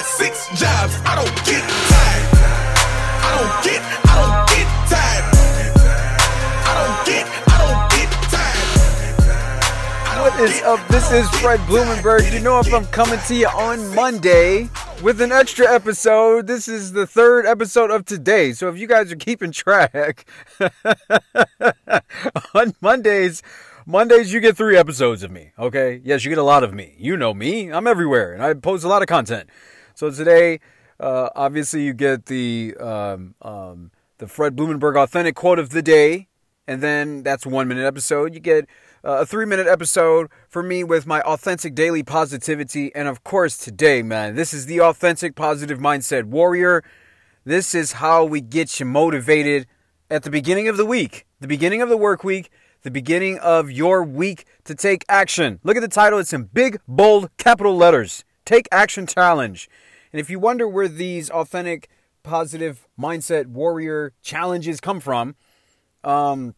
got six jobs. I don't get tired. I don't get, I don't get tired. I don't get, I don't get tired. What is up? This is Fred Blumenberg. You know if I'm coming to you on Monday with an extra episode. This is the third episode of today. So if you guys are keeping track, on Mondays, Mondays you get three episodes of me. Okay? Yes, you get a lot of me. You know me. I'm everywhere and I post a lot of content. So today, uh, obviously you get the um, um, the Fred Blumenberg authentic quote of the day, and then that's one minute episode. You get uh, a three minute episode for me with my authentic daily positivity. And of course, today, man, this is the authentic positive mindset warrior. This is how we get you motivated at the beginning of the week, the beginning of the work week, the beginning of your week to take action. Look at the title, it's in big, bold, capital letters Take Action Challenge. And if you wonder where these authentic, positive mindset warrior challenges come from, um,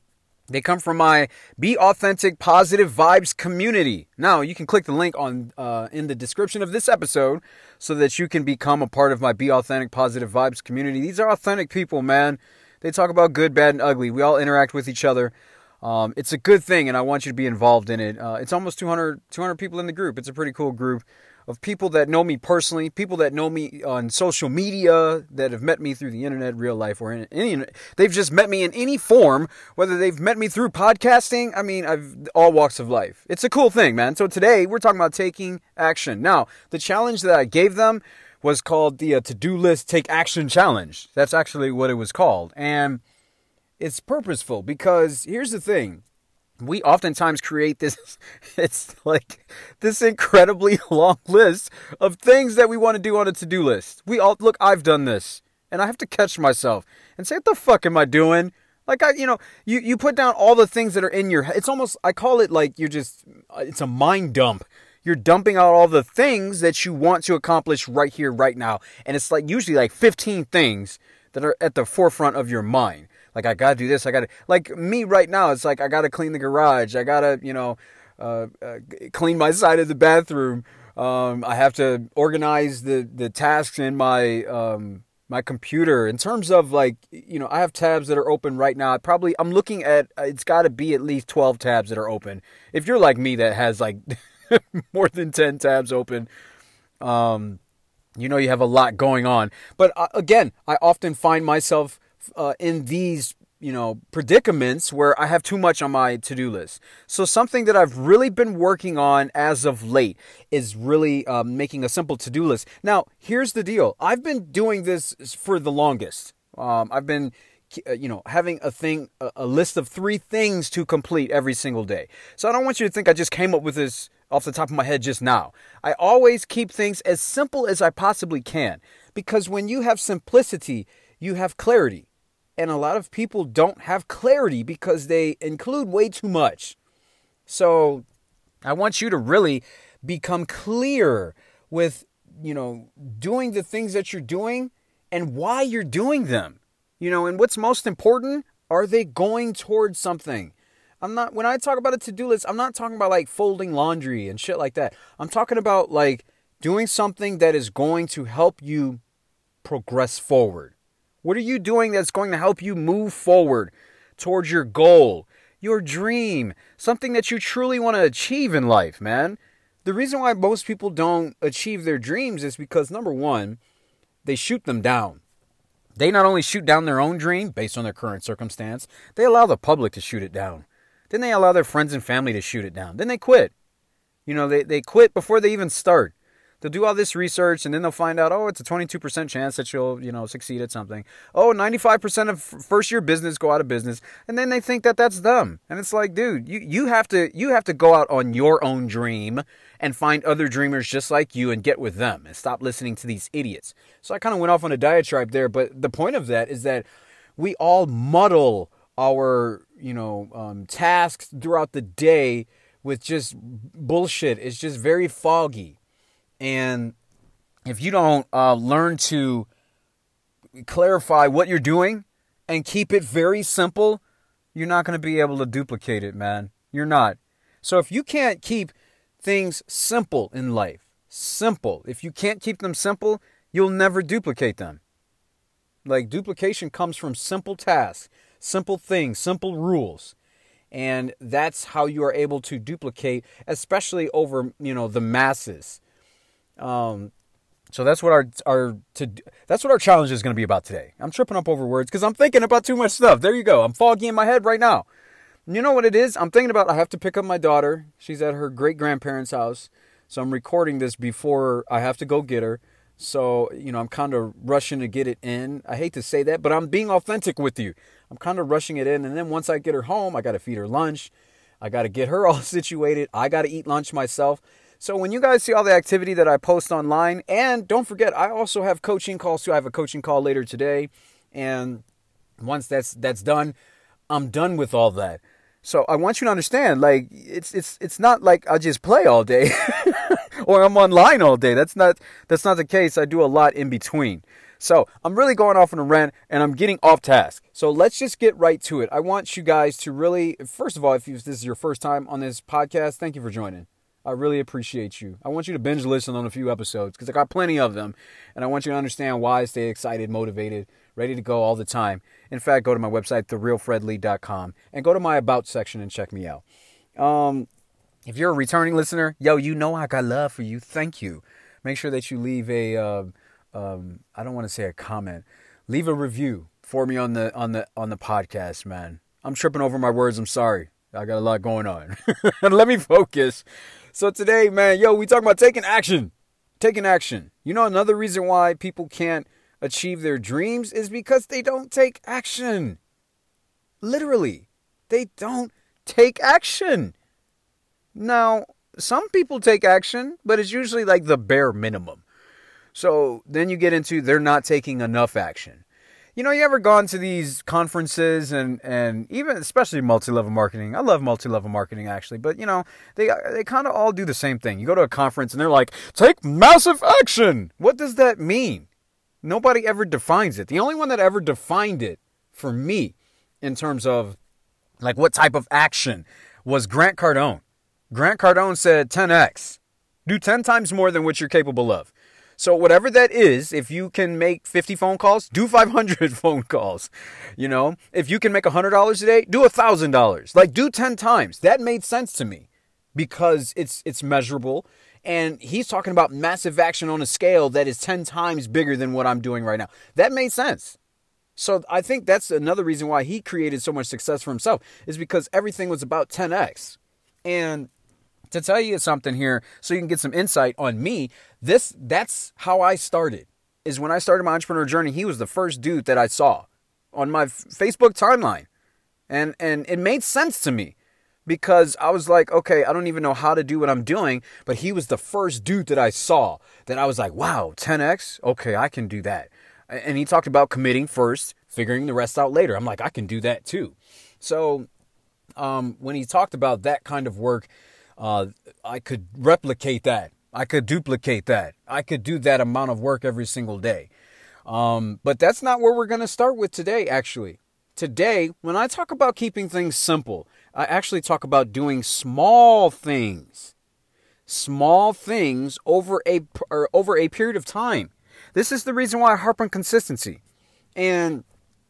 they come from my Be Authentic Positive Vibes community. Now, you can click the link on uh, in the description of this episode so that you can become a part of my Be Authentic Positive Vibes community. These are authentic people, man. They talk about good, bad, and ugly. We all interact with each other. Um, it's a good thing, and I want you to be involved in it. Uh, it's almost 200, 200 people in the group. It's a pretty cool group of people that know me personally, people that know me on social media, that have met me through the internet, real life, or in any. They've just met me in any form, whether they've met me through podcasting. I mean, I've all walks of life. It's a cool thing, man. So today we're talking about taking action. Now, the challenge that I gave them was called the uh, To Do List Take Action Challenge. That's actually what it was called, and it's purposeful because here's the thing we oftentimes create this it's like this incredibly long list of things that we want to do on a to-do list. We all look i've done this and i have to catch myself and say what the fuck am i doing? Like i you know you you put down all the things that are in your head it's almost i call it like you're just uh, it's a mind dump. You're dumping out all the things that you want to accomplish right here right now and it's like usually like 15 things that are at the forefront of your mind like I gotta do this. I gotta like me right now. It's like I gotta clean the garage. I gotta you know uh, uh, clean my side of the bathroom. Um, I have to organize the the tasks in my um, my computer. In terms of like you know, I have tabs that are open right now. Probably I'm looking at it's got to be at least twelve tabs that are open. If you're like me that has like more than ten tabs open. Um, you know you have a lot going on. But uh, again, I often find myself uh, in these you know predicaments where I have too much on my to-do list. So something that I've really been working on as of late is really um, making a simple to-do list. Now, here's the deal: I've been doing this for the longest. Um, I've been uh, you know having a thing a list of three things to complete every single day so i don't want you to think i just came up with this off the top of my head just now i always keep things as simple as i possibly can because when you have simplicity you have clarity and a lot of people don't have clarity because they include way too much. So I want you to really become clear with, you know, doing the things that you're doing and why you're doing them. You know, and what's most important, are they going towards something? I'm not when I talk about a to-do list, I'm not talking about like folding laundry and shit like that. I'm talking about like doing something that is going to help you progress forward. What are you doing that's going to help you move forward towards your goal, your dream, something that you truly want to achieve in life, man? The reason why most people don't achieve their dreams is because number one, they shoot them down. They not only shoot down their own dream based on their current circumstance, they allow the public to shoot it down. Then they allow their friends and family to shoot it down. Then they quit. You know, they, they quit before they even start. They'll do all this research and then they'll find out, oh, it's a 22% chance that you'll, you know, succeed at something. Oh, 95% of first year business go out of business. And then they think that that's them. And it's like, dude, you, you have to, you have to go out on your own dream and find other dreamers just like you and get with them and stop listening to these idiots. So I kind of went off on a diatribe there, but the point of that is that we all muddle our, you know, um, tasks throughout the day with just bullshit. It's just very foggy. And if you don't uh, learn to clarify what you're doing and keep it very simple, you're not going to be able to duplicate it, man. You're not. So if you can't keep things simple in life, simple. If you can't keep them simple, you'll never duplicate them. Like duplication comes from simple tasks, simple things, simple rules. And that's how you are able to duplicate, especially over, you know, the masses. Um, so that's what our our to that's what our challenge is going to be about today. I'm tripping up over words because I'm thinking about too much stuff. There you go. I'm foggy in my head right now. You know what it is? I'm thinking about I have to pick up my daughter. She's at her great grandparents' house. So I'm recording this before I have to go get her. So, you know, I'm kind of rushing to get it in. I hate to say that, but I'm being authentic with you. I'm kind of rushing it in. And then once I get her home, I got to feed her lunch. I got to get her all situated. I got to eat lunch myself. So when you guys see all the activity that I post online, and don't forget, I also have coaching calls too. I have a coaching call later today. And once that's that's done, I'm done with all that. So I want you to understand, like it's it's it's not like I just play all day or I'm online all day. That's not that's not the case. I do a lot in between. So I'm really going off on a rant and I'm getting off task. So let's just get right to it. I want you guys to really, first of all, if this is your first time on this podcast, thank you for joining. I really appreciate you. I want you to binge listen on a few episodes because I got plenty of them, and I want you to understand why I stay excited, motivated, ready to go all the time. In fact, go to my website, therealfredlee.com, and go to my About section and check me out. Um, if you're a returning listener, yo, you know I got love for you. Thank you. Make sure that you leave a, uh, um, I don't want to say a comment, leave a review for me on the on the on the podcast, man. I'm tripping over my words. I'm sorry. I got a lot going on. Let me focus. So today, man, yo, we talking about taking action. Taking action. You know another reason why people can't achieve their dreams is because they don't take action. Literally, they don't take action. Now, some people take action, but it's usually like the bare minimum. So then you get into they're not taking enough action. You know, you ever gone to these conferences and and even especially multi-level marketing. I love multi-level marketing actually, but you know, they they kind of all do the same thing. You go to a conference and they're like, "Take massive action." What does that mean? Nobody ever defines it. The only one that ever defined it for me in terms of like what type of action was Grant Cardone. Grant Cardone said 10x. Do 10 times more than what you're capable of. So whatever that is, if you can make 50 phone calls, do 500 phone calls. You know, if you can make $100 a day, do $1,000. Like do 10 times. That made sense to me because it's it's measurable and he's talking about massive action on a scale that is 10 times bigger than what I'm doing right now. That made sense. So I think that's another reason why he created so much success for himself is because everything was about 10x. And to tell you something here so you can get some insight on me this that's how i started is when i started my entrepreneur journey he was the first dude that i saw on my facebook timeline. And and it made sense to me because i was like okay i don't even know how to do what i'm doing but he was the first dude that i saw that i was like wow 10x okay i can do that. And he talked about committing first figuring the rest out later. I'm like i can do that too. So um, when he talked about that kind of work uh, I could replicate that. I could duplicate that. I could do that amount of work every single day. Um, but that's not where we're going to start with today, actually. Today, when I talk about keeping things simple, I actually talk about doing small things. Small things over a over a period of time. This is the reason why I harp on consistency. And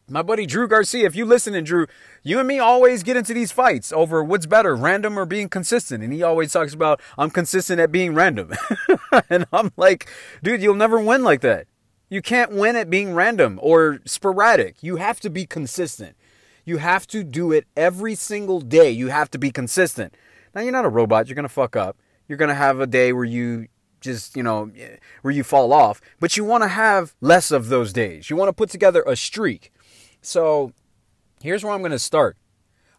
my buddy Drew Garcia, if you listen and Drew, you and me always get into these fights over what's better, random or being consistent. And he always talks about, I'm consistent at being random. and I'm like, dude, you'll never win like that. You can't win at being random or sporadic. You have to be consistent. You have to do it every single day. You have to be consistent. Now, you're not a robot. You're going to fuck up. You're going to have a day where you just, you know, where you fall off. But you want to have less of those days. You want to put together a streak. So here's where I'm going to start.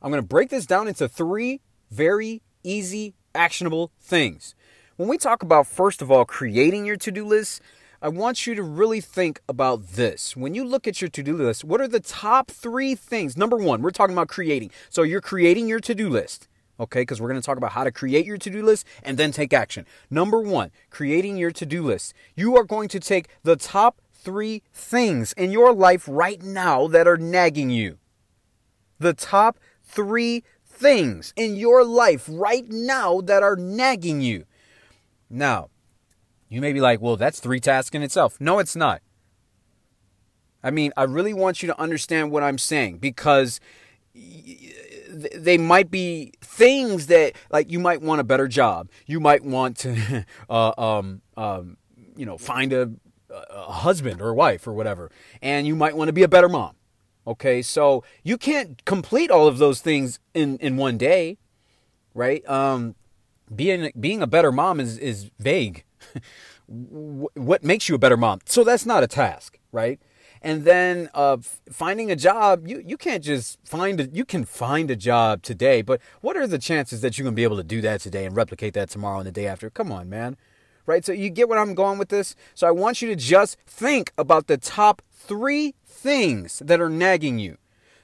I'm going to break this down into three very easy, actionable things. When we talk about, first of all, creating your to do list, I want you to really think about this. When you look at your to do list, what are the top three things? Number one, we're talking about creating. So you're creating your to do list, okay? Because we're going to talk about how to create your to do list and then take action. Number one, creating your to do list. You are going to take the top three things in your life right now that are nagging you. The top three things in your life right now that are nagging you. Now, You may be like, well, that's three tasks in itself. No, it's not. I mean, I really want you to understand what I'm saying because they might be things that like you might want a better job you might want to uh, um, um, you know find a, a husband or wife or whatever and you might want to be a better mom okay so you can't complete all of those things in in one day right um being being a better mom is is vague what makes you a better mom so that's not a task right and then uh, finding a job, you, you can't just find it. You can find a job today, but what are the chances that you're to be able to do that today and replicate that tomorrow and the day after? Come on, man. Right? So you get what I'm going with this? So I want you to just think about the top three things that are nagging you.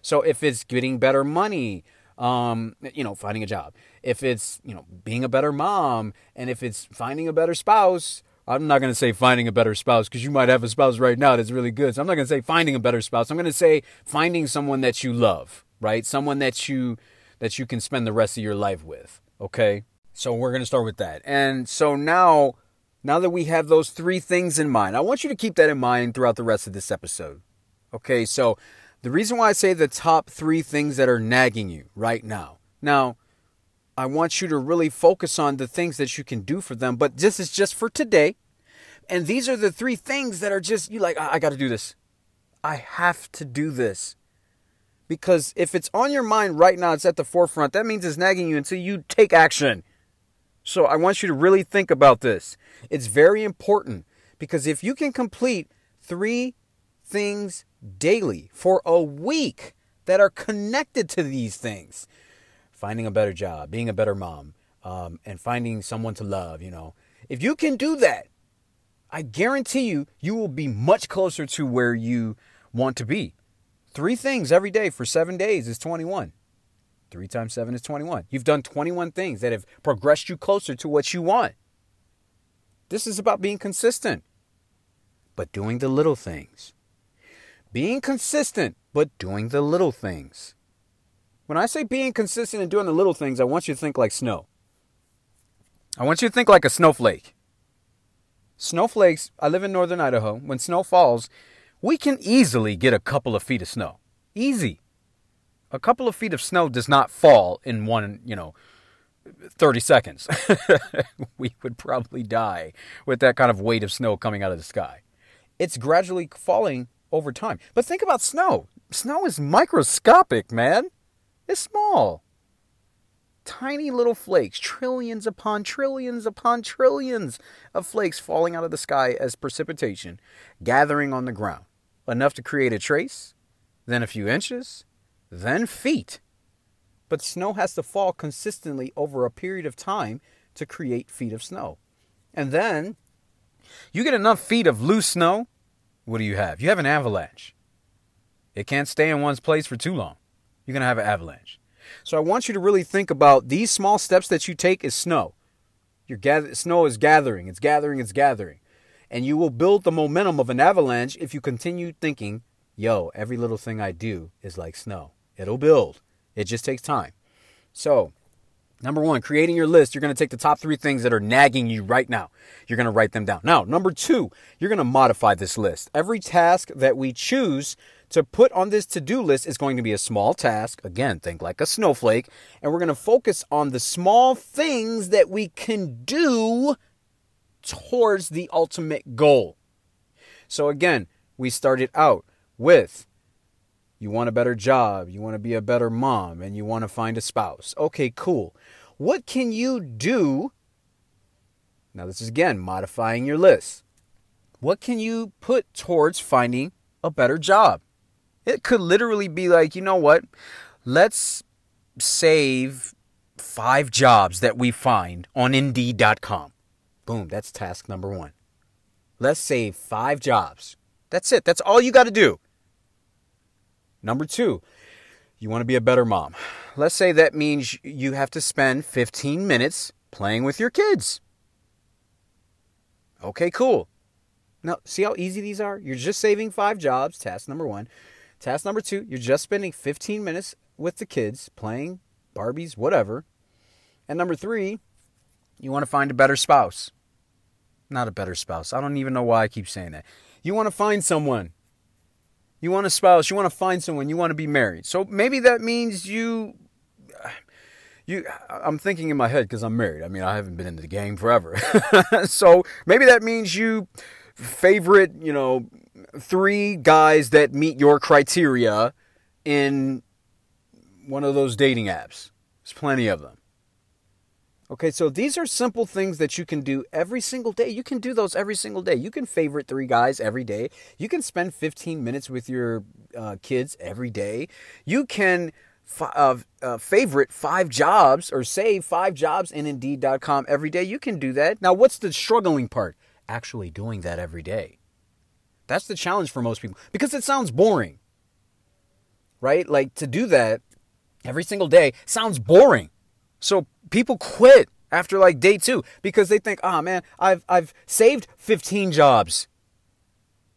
So if it's getting better money, um, you know, finding a job, if it's, you know, being a better mom, and if it's finding a better spouse, I'm not going to say finding a better spouse because you might have a spouse right now that's really good. So I'm not going to say finding a better spouse. I'm going to say finding someone that you love, right? Someone that you that you can spend the rest of your life with, okay? So we're going to start with that. And so now now that we have those three things in mind, I want you to keep that in mind throughout the rest of this episode. Okay? So the reason why I say the top 3 things that are nagging you right now. Now, I want you to really focus on the things that you can do for them. But this is just for today. And these are the three things that are just, you like, I, I got to do this. I have to do this. Because if it's on your mind right now, it's at the forefront, that means it's nagging you until you take action. So I want you to really think about this. It's very important because if you can complete three things daily for a week that are connected to these things, finding a better job, being a better mom, um, and finding someone to love, you know. If you can do that, I guarantee you, you will be much closer to where you want to be. Three things every day for seven days is 21. Three times seven is 21. You've done 21 things that have progressed you closer to what you want. This is about being consistent, but doing the little things. Being consistent, but doing the little things. When I say being consistent and doing the little things, I want you to think like snow. I want you to think like a snowflake. Snowflakes, I live in northern Idaho. When snow falls, we can easily get a couple of feet of snow. Easy. A couple of feet of snow does not fall in one, you know, 30 seconds. we would probably die with that kind of weight of snow coming out of the sky. It's gradually falling over time. But think about snow. Snow is microscopic, man. It's small. Tiny little flakes, trillions upon trillions upon trillions of flakes falling out of the sky as precipitation, gathering on the ground. Enough to create a trace, then a few inches, then feet. But snow has to fall consistently over a period of time to create feet of snow. And then you get enough feet of loose snow, what do you have? You have an avalanche. It can't stay in one's place for too long you're going to have an avalanche. So I want you to really think about these small steps that you take is snow. Your gather, snow is gathering, it's gathering, it's gathering. And you will build the momentum of an avalanche if you continue thinking, yo, every little thing I do is like snow. It'll build. It just takes time. So, number one, creating your list, you're going to take the top three things that are nagging you right now. You're going to write them down. Now, number two, you're going to modify this list. Every task that we choose to put on this to do list is going to be a small task. Again, think like a snowflake. And we're going to focus on the small things that we can do towards the ultimate goal. So, again, we started out with you want a better job, you want to be a better mom, and you want to find a spouse. Okay, cool. What can you do? Now, this is again modifying your list. What can you put towards finding a better job? It could literally be like, you know what? Let's save five jobs that we find on Indeed.com. Boom, that's task number one. Let's save five jobs. That's it. That's all you got to do. Number two, you want to be a better mom. Let's say that means you have to spend 15 minutes playing with your kids. Okay, cool. Now, see how easy these are? You're just saving five jobs, task number one. Task number two, you're just spending 15 minutes with the kids playing Barbies, whatever. And number three, you want to find a better spouse. not a better spouse. I don't even know why I keep saying that. You want to find someone. You want a spouse. You want to find someone. You want to be married. So maybe that means you. You, I'm thinking in my head because I'm married. I mean, I haven't been in the game forever. so maybe that means you favorite, you know, three guys that meet your criteria in one of those dating apps. There's plenty of them. Okay, so these are simple things that you can do every single day. You can do those every single day. You can favorite three guys every day. You can spend 15 minutes with your uh, kids every day. You can f- uh, uh, favorite five jobs or save five jobs in Indeed.com every day. You can do that. Now, what's the struggling part? Actually doing that every day. That's the challenge for most people because it sounds boring, right? Like to do that every single day sounds boring. So people quit after like day two because they think, oh man, I've I've saved 15 jobs.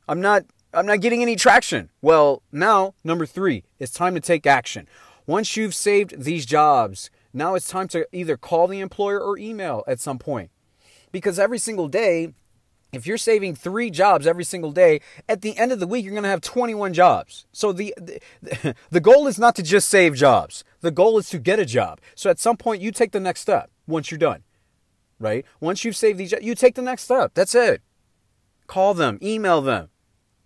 I'm not I'm not getting any traction. Well, now number three, it's time to take action. Once you've saved these jobs, now it's time to either call the employer or email at some point. Because every single day, if you're saving three jobs every single day, at the end of the week, you're going to have 21 jobs. So the, the, the goal is not to just save jobs. The goal is to get a job. So at some point, you take the next step once you're done, right? Once you've saved these, you take the next step. That's it. Call them, email them,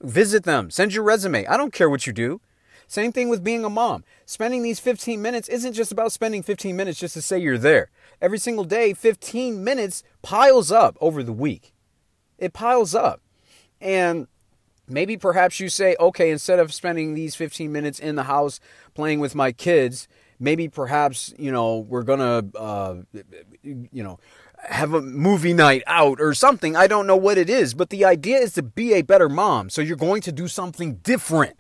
visit them, send your resume. I don't care what you do. Same thing with being a mom. Spending these 15 minutes isn't just about spending 15 minutes just to say you're there. Every single day, 15 minutes piles up over the week it piles up. And maybe perhaps you say, okay, instead of spending these 15 minutes in the house playing with my kids, maybe perhaps, you know, we're to, uh, you know, have a movie night out or something. I don't know what it is, but the idea is to be a better mom. So you're going to do something different.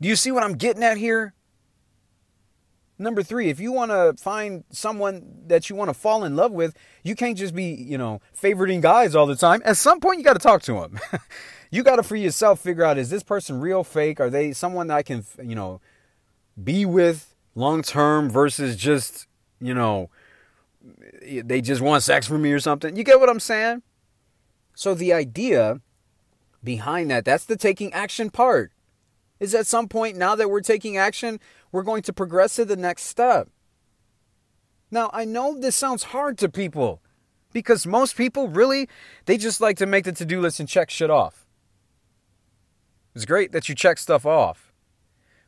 Do you see what I'm getting at here? Number three, if you want to find someone that you want to fall in love with, you can't just be, you know, favoriting guys all the time. At some point, you got to talk to them. you got to for yourself figure out is this person real, fake? Are they someone that I can, you know, be with long term versus just, you know, they just want sex from me or something? You get what I'm saying? So the idea behind that, that's the taking action part. Is at some point now that we're taking action, we're going to progress to the next step. Now, I know this sounds hard to people because most people really, they just like to make the to do list and check shit off. It's great that you check stuff off.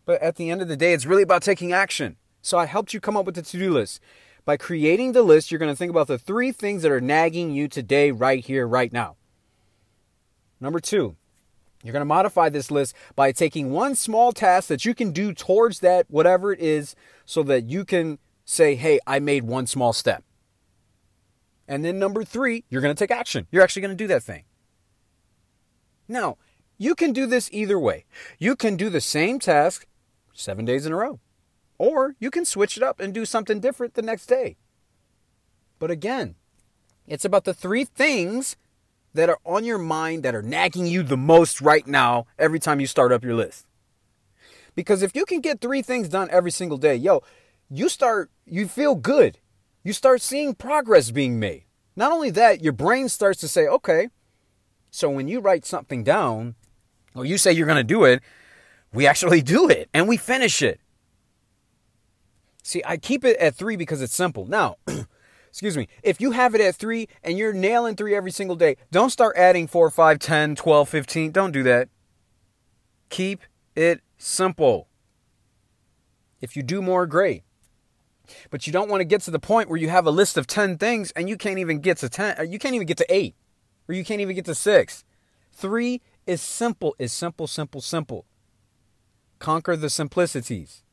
But at the end of the day, it's really about taking action. So I helped you come up with the to do list. By creating the list, you're going to think about the three things that are nagging you today, right here, right now. Number two, you're going to modify this list by taking one small task that you can do towards that, whatever it is, so that you can say, hey, I made one small step. And then number three, you're going to take action. You're actually going to do that thing. Now, you can do this either way. You can do the same task seven days in a row, or you can switch it up and do something different the next day. But again, it's about the three things that are on your mind that are nagging you the most right now every time you start up your list. Because if you can get three things done every single day, yo, you start, you feel good. You start seeing progress being made. Not only that, your brain starts to say, okay, so when you write something down, or you say you're going to do it, we actually do it and we finish it. See, I keep it at three because it's simple. Now, excuse me, if you have it at three and you're nailing three every single day, don't start adding four, five, 10, 12, 15. Don't do that. Keep it simple. If you do more, great. But you don't want to get to the point where you have a list of 10 things and you can't even get to 10, uh, you can't even get to 8, or you can't even get to 6. 3 is simple, is simple, simple, simple. Conquer the simplicities.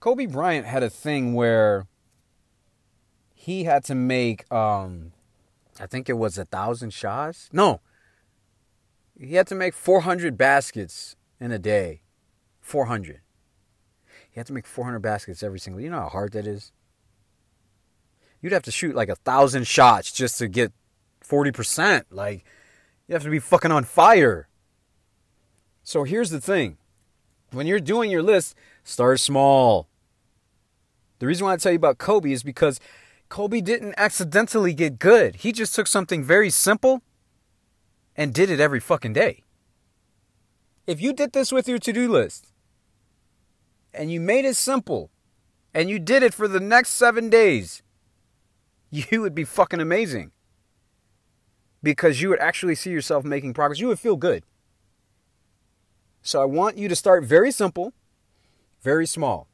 Kobe Bryant had a thing where he had to make um I think it was a thousand shots. No. He had to make 400 baskets in a day. 400. He had to make 400 baskets every single. You know how hard that is. You'd have to shoot like a thousand shots just to get 40%. Like you have to be fucking on fire. So here's the thing. When you're doing your list, start small. The reason why I tell you about Kobe is because Kobe didn't accidentally get good. He just took something very simple and did it every fucking day. If you did this with your to do list and you made it simple and you did it for the next seven days, you would be fucking amazing. Because you would actually see yourself making progress. You would feel good. So I want you to start very simple, very small.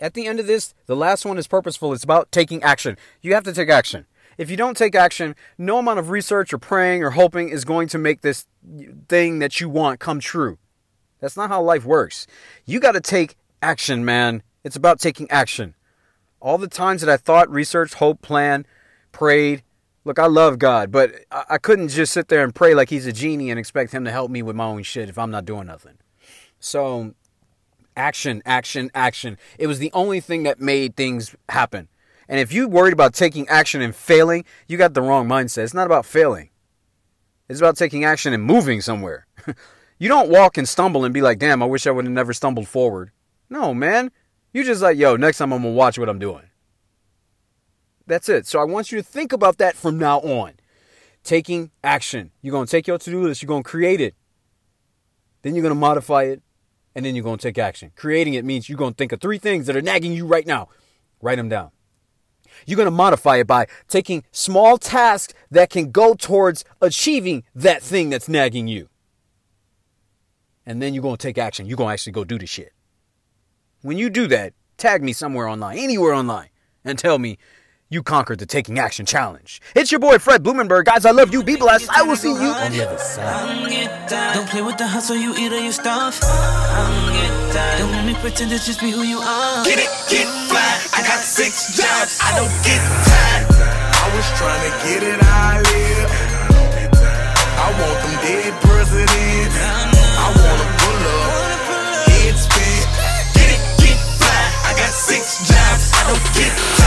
At the end of this, the last one is purposeful. It's about taking action. You have to take action. If you don't take action, no amount of research or praying or hoping is going to make this thing that you want come true. That's not how life works. You got to take action, man. It's about taking action. All the times that I thought, researched, hoped, planned, prayed. Look, I love God, but I couldn't just sit there and pray like He's a genie and expect Him to help me with my own shit if I'm not doing nothing. So, action, action, action. It was the only thing that made things happen. And if you worried about taking action and failing, you got the wrong mindset. It's not about failing. It's about taking action and moving somewhere. you don't walk and stumble and be like, damn, I wish I would have never stumbled forward. No, man. You just like, yo, next time I'm to watch what I'm doing. That's it. So I want you to think about that from now on. Taking action. You're going to take your to do list, you're going to create it. Then you're going to modify it, and then you're going to take action. Creating it means you're going to think of three things that are nagging you right now. Write them down. You're going to modify it by taking small tasks that can go towards achieving that thing that's nagging you. And then you're going to take action. You're going to actually go do the shit. When you do that, tag me somewhere online, anywhere online, and tell me you conquered the Taking Action Challenge. It's your boy Fred Blumenberg. Guys, I love you. Be blessed. I will see you on the other side. Don't play with the hustle, you eat or you stuff. Don't let me pretend to just be who you are. Get it, get fly. I got six jobs. I don't get tired. I was trying to get it I live. I want them dead presidents. I want to pull up. Head spin. Get it, get fly. I got six jobs. I don't get tired.